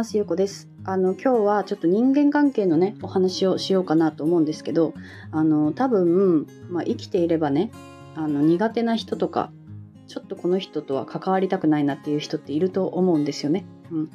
ます。ゆうこです。あの今日はちょっと人間関係のねお話をしようかなと思うんですけど、あの多分まあ、生きていればね、あの苦手な人とかちょっとこの人とは関わりたくないなっていう人っていると思うんですよね。うん、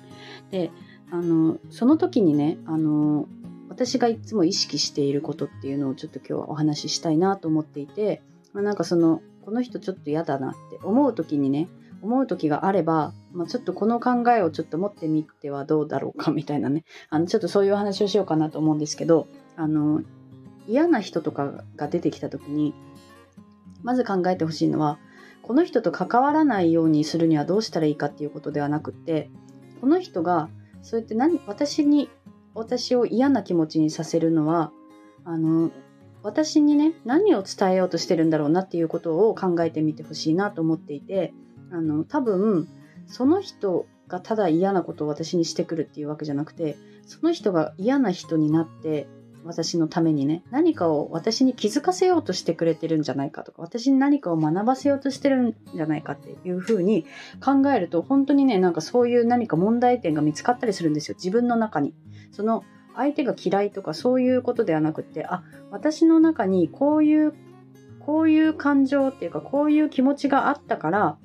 で、あのその時にね、あの私がいつも意識していることっていうのをちょっと今日はお話ししたいなと思っていて、まあ、なんかそのこの人ちょっと嫌だなって思う時にね思う時があれば、まあ、ちょっとこの考えをちょっと持ってみてはどうだろうかみたいなね。あのちょっとそういう話をしようかなと思うんですけどあの嫌な人とかが出てきた時にまず考えてほしいのはこの人と関わらないようにするにはどうしたらいいかっていうことではなくってこの人がそうやって何私に私を嫌な気持ちにさせるのはあの私にね何を伝えようとしてるんだろうなっていうことを考えてみてほしいなと思っていてあの多分その人がただ嫌なことを私にしてくるっていうわけじゃなくてその人が嫌な人になって私のためにね何かを私に気づかせようとしてくれてるんじゃないかとか私に何かを学ばせようとしてるんじゃないかっていうふうに考えると本当にねなんかそういう何か問題点が見つかったりするんですよ自分の中に。その相手が嫌いとかそういうことではなくってあ私の中にこういうこういう感情っていうかこういう気持ちがあったから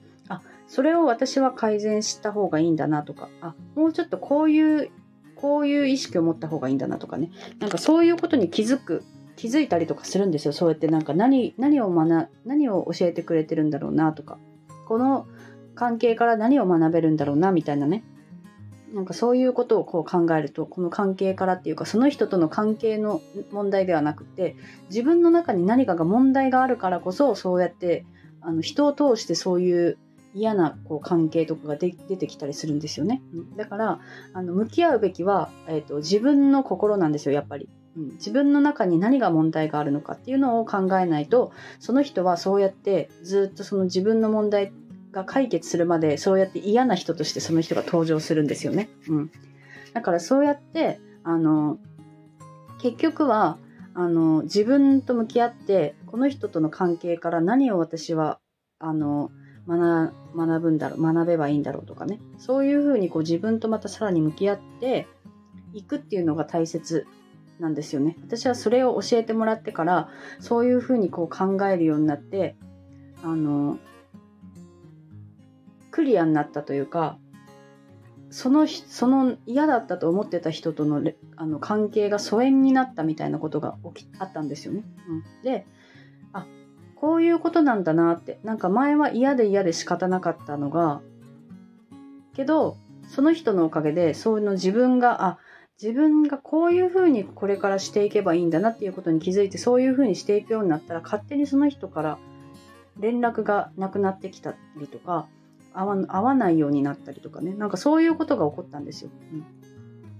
それを私は改善した方がいいんだなとか、あ、もうちょっとこういう、こういう意識を持った方がいいんだなとかね。なんかそういうことに気づく、気づいたりとかするんですよ。そうやってなんか何、何を学、何を教えてくれてるんだろうなとか、この関係から何を学べるんだろうなみたいなね。なんかそういうことをこう考えると、この関係からっていうか、その人との関係の問題ではなくて、自分の中に何かが問題があるからこそ、そうやって、あの人を通してそういう嫌なこう関係とかが出てきたりするんですよね。だからあの向き合うべきは、えーと、自分の心なんですよやっぱり、うん。自分の中に何が問題があるのかっていうのを考えないとその人はそうやってずっとその自分の問題が解決するまでそうやって嫌な人としてその人が登場するんですよね。うん、だからそうやってあの結局はあの自分と向き合ってこの人との関係から何を私はあの学学ぶんだろう学べばいいんだろうとかね。そういうふうにこう自分とまたさらに向き合っていくっていうのが大切なんですよね。私はそれを教えてもらってからそういうふうにこう考えるようになってあのクリアになったというかそのその嫌だったと思ってた人とのあの関係が疎遠になったみたいなことが起きあったんですよね。うん、であこういうことなんだなって。なんか前は嫌で嫌で仕方なかったのがけどその人のおかげでそういうの自分があ自分がこういうふうにこれからしていけばいいんだなっていうことに気づいてそういうふうにしていくようになったら勝手にその人から連絡がなくなってきたりとか合わ合わないようになったりとかね。なんかそういうことが起こったんですよ。うん。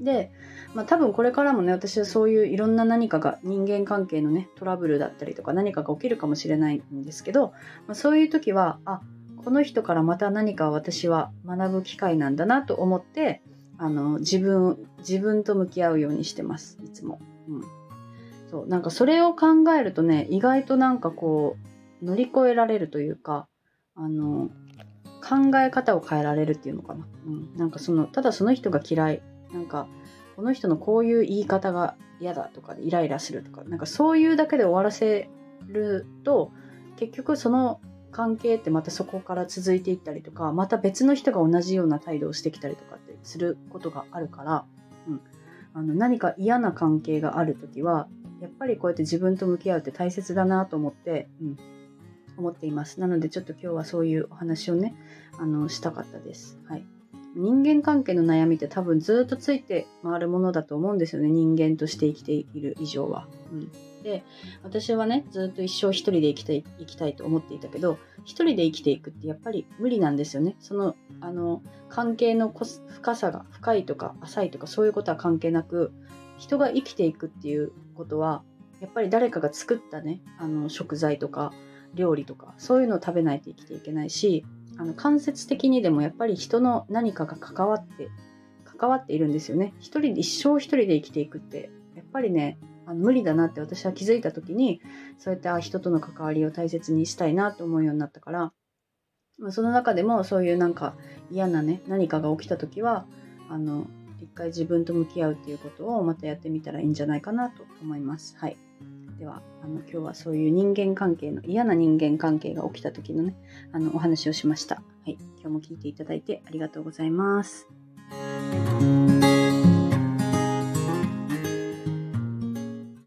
で、まあ、多分これからもね私はそういういろんな何かが人間関係のねトラブルだったりとか何かが起きるかもしれないんですけど、まあ、そういう時はあこの人からまた何か私は学ぶ機会なんだなと思ってあの自分自分と向き合うようにしてますいつも。うん、そうなんかそれを考えるとね意外となんかこう乗り越えられるというかあの考え方を変えられるっていうのかな。うん、なんかそのただその人が嫌いなんかこの人のこういう言い方が嫌だとかイライラするとかなんかそういうだけで終わらせると結局その関係ってまたそこから続いていったりとかまた別の人が同じような態度をしてきたりとかってすることがあるから、うん、あの何か嫌な関係がある時はやっぱりこうやって自分と向き合うって大切だなと思って、うん、思っています。なのでちょっと今日はそういうお話をねあのしたかったです。はい。人間関係の悩みって多分ずっとついて回るものだと思うんですよね人間として生きている以上は。うん、で私はねずっと一生一人で生きたいきたいと思っていたけど一人で生きていくってやっぱり無理なんですよね。そのあの関係の深さが深いとか浅いとかそういうことは関係なく人が生きていくっていうことはやっぱり誰かが作ったねあの食材とか料理とかそういうのを食べないと生きていけないしあの間接的にでもやっぱり人の何かが関わって関わっているんですよね一人で一生一人で生きていくってやっぱりねあの無理だなって私は気づいた時にそうやって人との関わりを大切にしたいなと思うようになったからその中でもそういうなんか嫌なね何かが起きた時はあの一回自分と向き合うっていうことをまたやってみたらいいんじゃないかなと思います。はい。では、あの今日はそういう人間関係の嫌な人間関係が起きた時のね、あのお話をしました。はい。今日も聞いていただいてありがとうございます。